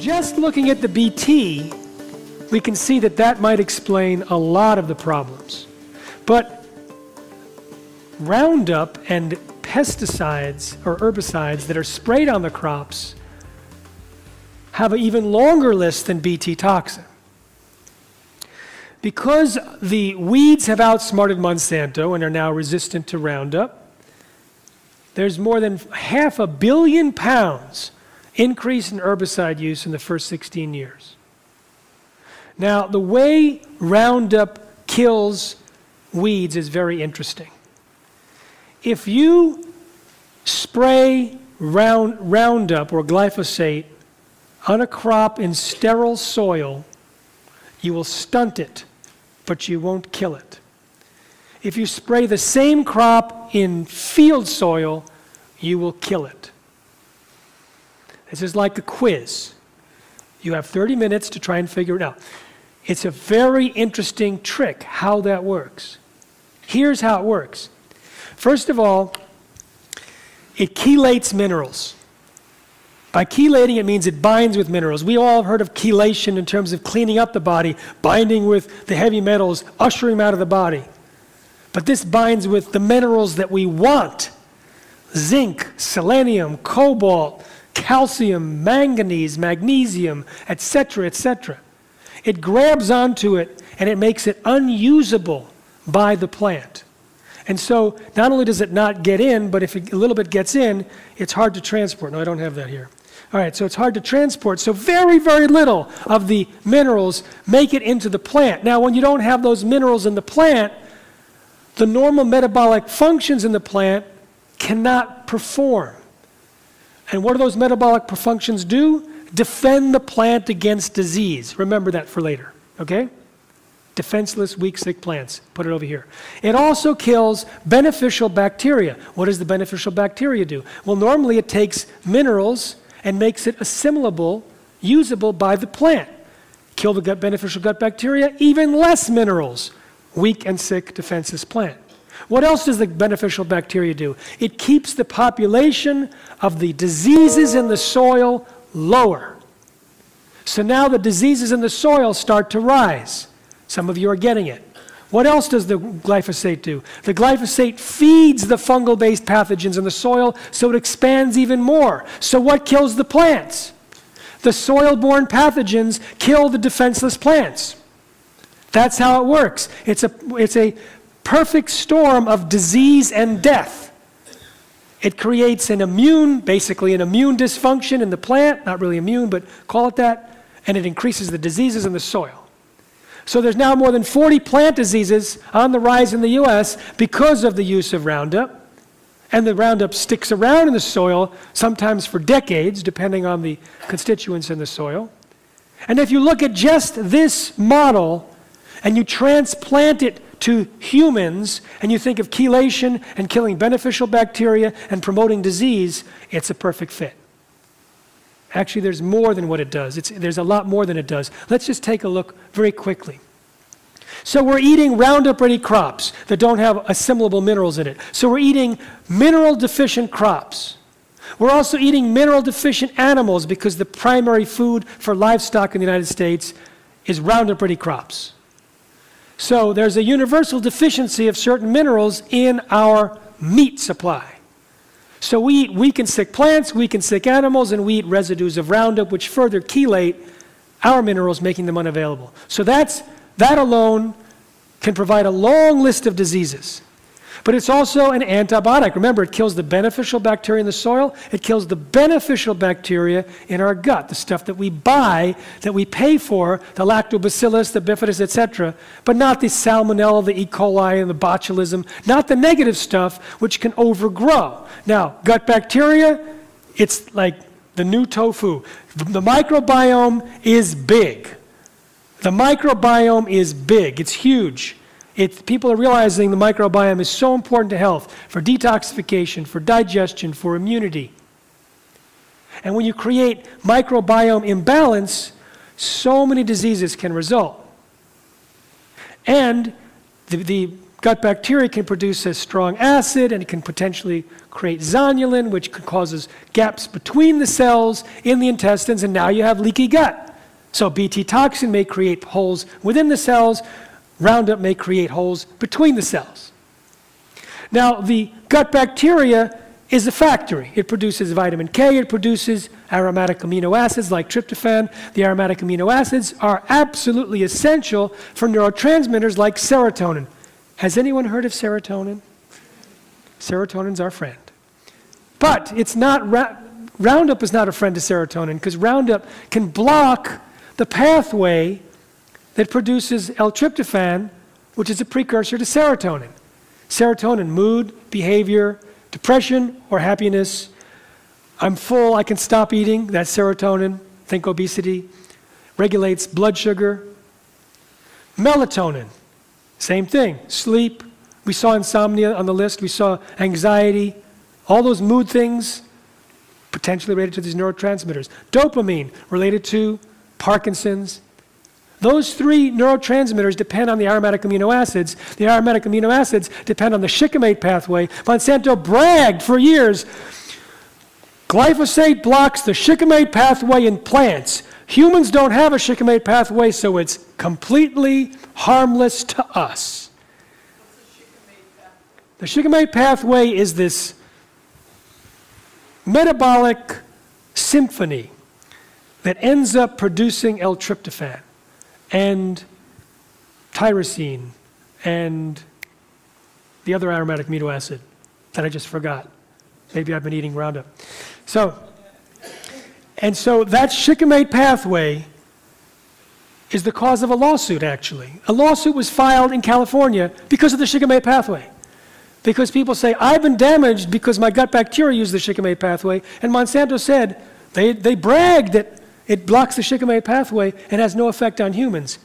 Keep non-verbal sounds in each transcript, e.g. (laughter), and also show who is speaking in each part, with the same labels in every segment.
Speaker 1: Just looking at the BT, we can see that that might explain a lot of the problems. But Roundup and pesticides or herbicides that are sprayed on the crops have an even longer list than Bt toxin. Because the weeds have outsmarted Monsanto and are now resistant to Roundup, there's more than half a billion pounds increase in herbicide use in the first 16 years. Now, the way Roundup kills weeds is very interesting. If you spray round, Roundup or glyphosate on a crop in sterile soil, you will stunt it, but you won't kill it. If you spray the same crop in field soil, you will kill it. This is like a quiz. You have 30 minutes to try and figure it out. It's a very interesting trick how that works. Here's how it works. First of all, it chelates minerals. By chelating, it means it binds with minerals. We all have heard of chelation in terms of cleaning up the body, binding with the heavy metals, ushering them out of the body. But this binds with the minerals that we want zinc, selenium, cobalt, calcium, manganese, magnesium, etc., etc. It grabs onto it and it makes it unusable by the plant. And so not only does it not get in, but if a little bit gets in, it's hard to transport. No, I don't have that here. All right, so it's hard to transport. So very, very little of the minerals make it into the plant. Now, when you don't have those minerals in the plant, the normal metabolic functions in the plant cannot perform. And what do those metabolic functions do? defend the plant against disease. Remember that for later, okay? Defenseless, weak, sick plants. Put it over here. It also kills beneficial bacteria. What does the beneficial bacteria do? Well, normally it takes minerals and makes it assimilable, usable by the plant. Kill the gut, beneficial gut bacteria, even less minerals. Weak and sick, defenseless plant. What else does the beneficial bacteria do? It keeps the population of the diseases in the soil lower. So now the diseases in the soil start to rise. Some of you are getting it. What else does the glyphosate do? The glyphosate feeds the fungal based pathogens in the soil so it expands even more. So, what kills the plants? The soil borne pathogens kill the defenseless plants. That's how it works. It's a, it's a perfect storm of disease and death. It creates an immune, basically an immune dysfunction in the plant, not really immune, but call it that, and it increases the diseases in the soil. So there's now more than 40 plant diseases on the rise in the US because of the use of Roundup. And the Roundup sticks around in the soil, sometimes for decades, depending on the constituents in the soil. And if you look at just this model and you transplant it to humans and you think of chelation and killing beneficial bacteria and promoting disease, it's a perfect fit. Actually, there's more than what it does. It's, there's a lot more than it does. Let's just take a look very quickly. So, we're eating Roundup ready crops that don't have assimilable minerals in it. So, we're eating mineral deficient crops. We're also eating mineral deficient animals because the primary food for livestock in the United States is Roundup ready crops. So there's a universal deficiency of certain minerals in our meat supply. So we eat weak and sick plants, weak and sick animals, and we eat residues of Roundup, which further chelate our minerals, making them unavailable. So that's, that alone can provide a long list of diseases. But it's also an antibiotic. Remember, it kills the beneficial bacteria in the soil, it kills the beneficial bacteria in our gut, the stuff that we buy, that we pay for, the lactobacillus, the bifidus, etc., but not the salmonella, the E. coli, and the botulism, not the negative stuff which can overgrow. Now, gut bacteria, it's like the new tofu. The microbiome is big. The microbiome is big, it's huge. People are realizing the microbiome is so important to health for detoxification, for digestion, for immunity. And when you create microbiome imbalance, so many diseases can result. And the, the gut bacteria can produce a strong acid and it can potentially create zonulin, which causes gaps between the cells in the intestines, and now you have leaky gut. So Bt toxin may create holes within the cells, Roundup may create holes between the cells. Now, the gut bacteria is a factory. It produces vitamin K, it produces aromatic amino acids like tryptophan. The aromatic amino acids are absolutely essential for neurotransmitters like serotonin. Has anyone heard of serotonin? Serotonin's our friend. But it's not Roundup is not a friend to serotonin because Roundup can block the pathway that produces L-tryptophan, which is a precursor to serotonin. Serotonin, mood, behavior, depression or happiness. I'm full, I can stop eating. That's serotonin. Think obesity. Regulates blood sugar. Melatonin, same thing. Sleep. We saw insomnia on the list. We saw anxiety. All those mood things potentially related to these neurotransmitters. Dopamine related to Parkinson's, those three neurotransmitters depend on the aromatic amino acids. The aromatic amino acids depend on the shikimate pathway. Monsanto bragged for years glyphosate blocks the shikimate pathway in plants. Humans don't have a shikimate pathway, so it's completely harmless to us. The shikimate pathway is this metabolic symphony that ends up producing L-tryptophan and tyrosine and the other aromatic amino acid that I just forgot. Maybe I've been eating Roundup. So, and so that shikimate pathway is the cause of a lawsuit, actually. A lawsuit was filed in California because of the shikimate pathway. Because people say, I've been damaged because my gut bacteria use the shikimate pathway. And Monsanto said, they, they bragged that it blocks the shikimate pathway and has no effect on humans.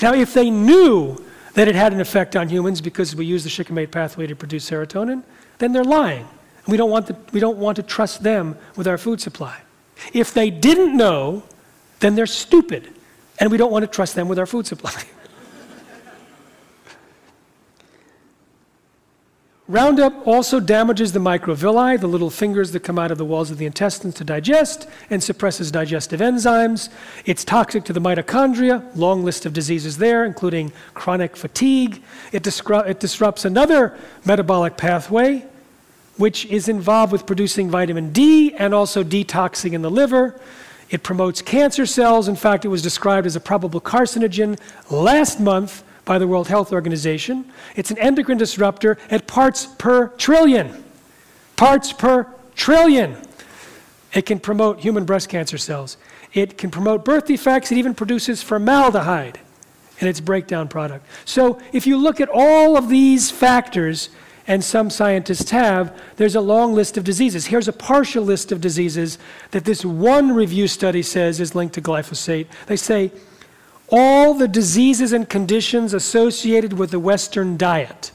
Speaker 1: Now, if they knew that it had an effect on humans because we use the shikimate pathway to produce serotonin, then they're lying. We don't want we don't want to trust them with our food supply. If they didn't know, then they're stupid, and we don't want to trust them with our food supply. (laughs) Roundup also damages the microvilli, the little fingers that come out of the walls of the intestines to digest, and suppresses digestive enzymes. It's toxic to the mitochondria, long list of diseases there, including chronic fatigue. It, it disrupts another metabolic pathway, which is involved with producing vitamin D and also detoxing in the liver. It promotes cancer cells. In fact, it was described as a probable carcinogen last month by the World Health Organization. It's an endocrine disruptor at parts per trillion. Parts per trillion. It can promote human breast cancer cells. It can promote birth defects. It even produces formaldehyde in its breakdown product. So if you look at all of these factors, and some scientists have, there's a long list of diseases. Here's a partial list of diseases that this one review study says is linked to glyphosate. They say all the diseases and conditions associated with the Western diet,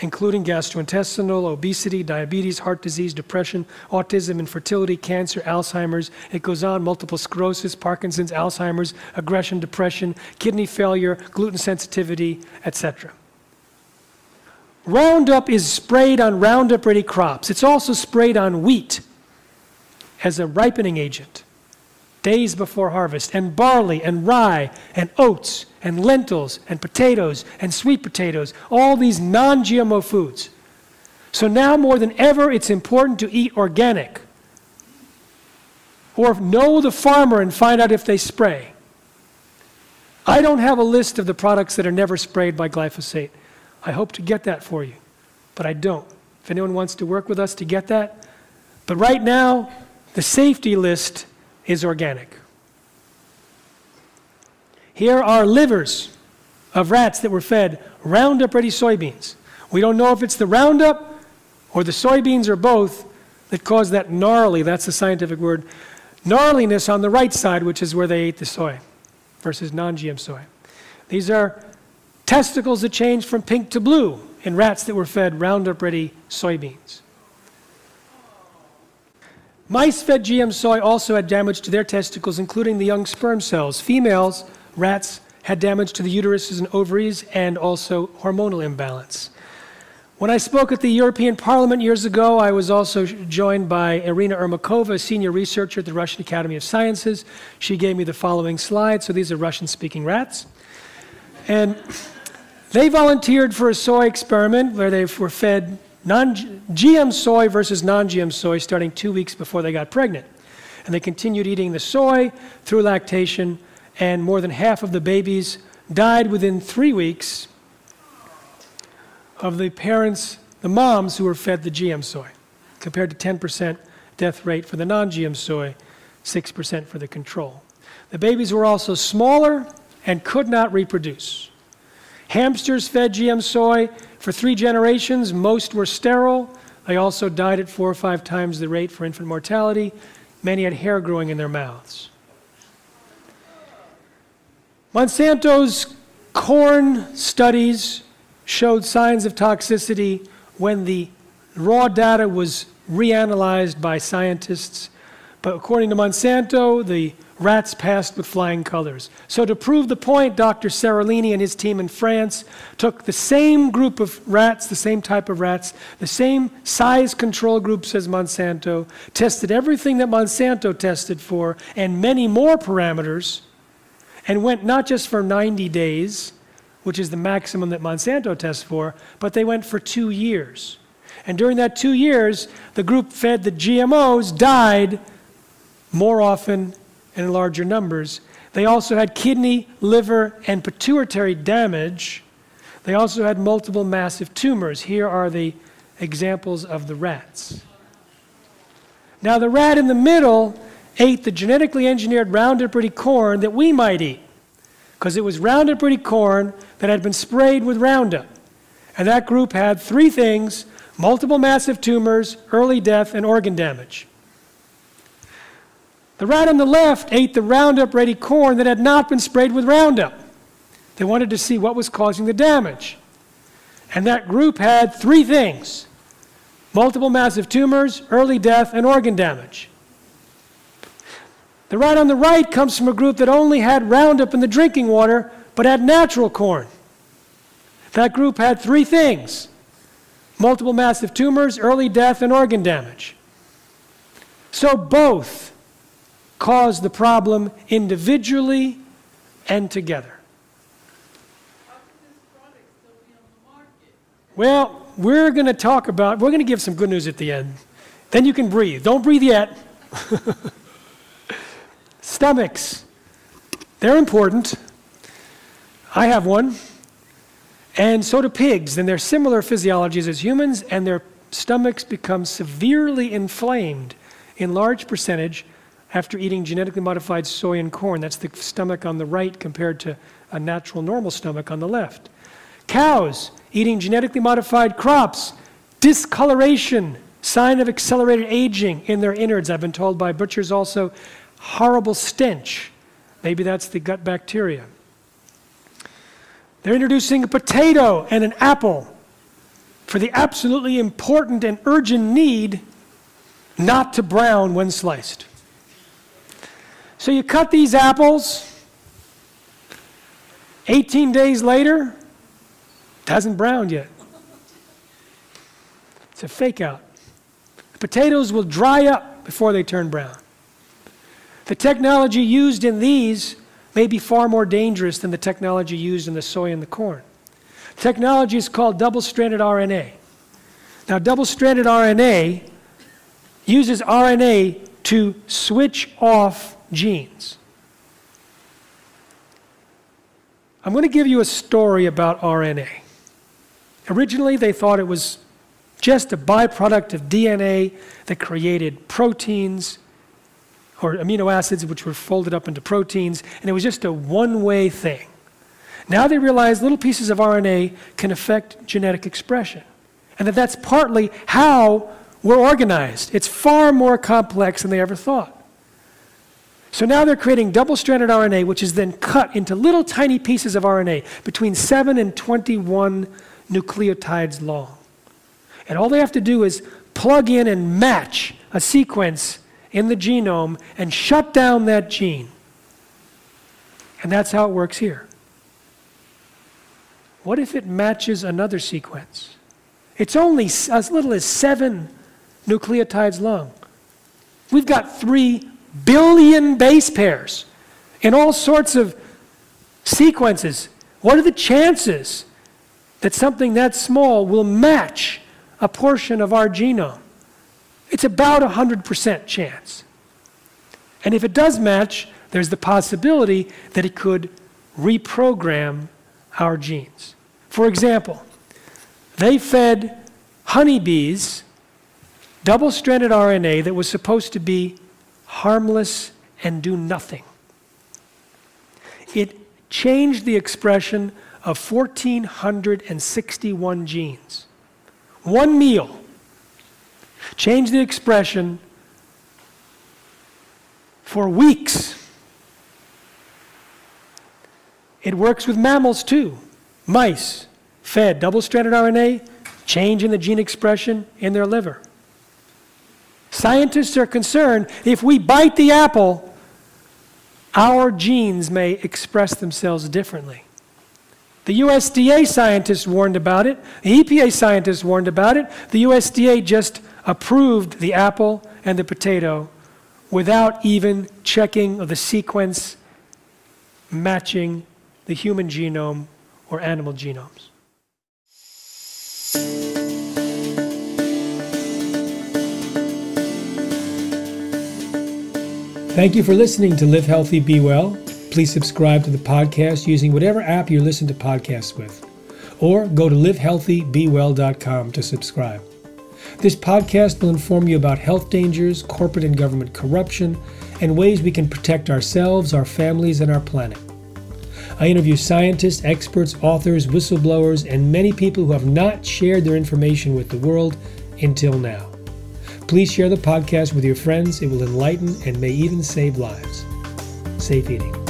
Speaker 1: including gastrointestinal, obesity, diabetes, heart disease, depression, autism, infertility, cancer, Alzheimer's. It goes on multiple sclerosis, Parkinson's, Alzheimer's, aggression, depression, kidney failure, gluten sensitivity, etc. Roundup is sprayed on Roundup ready crops. It's also sprayed on wheat as a ripening agent days before harvest, and barley, and rye, and oats, and lentils, and potatoes, and sweet potatoes, all these non GMO foods. So now more than ever, it's important to eat organic. Or know the farmer and find out if they spray. I don't have a list of the products that are never sprayed by glyphosate. I hope to get that for you, but I don't. If anyone wants to work with us to get that, but right now, the safety list is organic. Here are livers of rats that were fed Roundup ready soybeans. We don't know if it's the Roundup or the soybeans or both that caused that gnarly, that's the scientific word, gnarliness on the right side, which is where they ate the soy versus non GM soy. These are testicles that changed from pink to blue in rats that were fed Roundup ready soybeans. Mice fed GM soy also had damage to their testicles, including the young sperm cells. Females, rats, had damage to the uteruses and ovaries and also hormonal imbalance. When I spoke at the European Parliament years ago, I was also joined by Irina Ermakova, a senior researcher at the Russian Academy of Sciences. She gave me the following slide. So these are Russian speaking rats. And they volunteered for a soy experiment where they were fed non GM soy versus non GM soy starting two weeks before they got pregnant. And they continued eating the soy through lactation, and more than half of the babies died within three weeks of the parents, the moms who were fed the GM soy, compared to 10% death rate for the non GM soy, 6% for the control. The babies were also smaller and could not reproduce. Hamsters fed GM soy for three generations, most were sterile. They also died at four or five times the rate for infant mortality. Many had hair growing in their mouths. Monsanto's corn studies showed signs of toxicity when the raw data was reanalyzed by scientists. But according to Monsanto, the rats passed with flying colors. So, to prove the point, Dr. Seralini and his team in France took the same group of rats, the same type of rats, the same size control groups as Monsanto, tested everything that Monsanto tested for, and many more parameters, and went not just for 90 days, which is the maximum that Monsanto tests for, but they went for two years. And during that two years, the group fed the GMOs died more often and in larger numbers. They also had kidney, liver, and pituitary damage. They also had multiple massive tumors. Here are the examples of the rats. Now, the rat in the middle ate the genetically engineered Roundup Ready corn that we might eat because it was Roundup Ready corn that had been sprayed with Roundup. And that group had three things multiple massive tumors, early death, and organ damage. The rat on the left ate the Roundup Ready corn that had not been sprayed with Roundup. They wanted to see what was causing the damage. And that group had three things multiple massive tumors, early death, and organ damage. The rat on the right comes from a group that only had Roundup in the drinking water, but had natural corn. That group had three things multiple massive tumors, early death, and organ damage. So both caused the problem individually and together. Well, we're going to talk about, we're going to give some good news at the end. Then you can breathe. Don't breathe yet. (laughs) Stomachs, they're important. I have one, and so do pigs, and they're similar physiologies as humans, and their stomachs become severely inflamed in large percentage after eating genetically modified soy and corn. That's the stomach on the right compared to a natural normal stomach on the left. Cows eating genetically modified crops, discoloration, sign of accelerated aging in their innards. I've been told by butchers also horrible stench. Maybe that's the gut bacteria. They're introducing a potato and an apple for the absolutely important and urgent need not to brown when sliced. So you cut these apples, 18 days later, it hasn't browned yet. It's a fake out. The potatoes will dry up before they turn brown. The technology used in these may be far more dangerous than the technology used in the soy and the corn. Technology is called double stranded RNA. Now, double stranded RNA uses RNA to switch off genes. I'm going to give you a story about RNA. Originally, they thought it was just a byproduct of DNA that created proteins or amino acids which were folded up into proteins, and it was just a one way thing. Now they realize little pieces of RNA can affect genetic expression, and that that's partly how we're organized. It's far more complex than they ever thought. So now they're creating double stranded RNA, which is then cut into little tiny pieces of RNA between 7 and 21 nucleotides long. And all they have to do is plug in and match a sequence in the genome and shut down that gene. And that's how it works here. What if it matches another sequence? It's only as little as seven nucleotides long. We've got three billion base pairs in all sorts of sequences. What are the chances that something that small will match a portion of our genome? It's about a 100% chance. And if it does match, there's the possibility that it could reprogram our genes. For example, they fed honeybees double stranded RNA that was supposed to be harmless and do nothing. It changed the expression of 1,461 genes. One meal changed the expression for weeks. It works with mammals too. Mice fed double stranded RNA, change in the gene expression in their liver. Scientists are concerned if we bite the apple, our genes may express themselves differently. The USDA scientists warned about it. The EPA scientists warned about it. The USDA just approved the apple and the potato without even checking the sequence matching the human genome or animal genomes. Thank you for listening to Live Healthy, Be Well. Please subscribe to the podcast using whatever app you listen to podcasts with, or go to livehealthybewell.com to subscribe. This podcast will inform you about health dangers, corporate and government corruption, and ways we can protect ourselves, our families, and our planet. I interview scientists, experts, authors, whistleblowers, and many people who have not shared their information with the world until now. Please share the podcast with your friends. It will enlighten and may even save lives. Safe eating.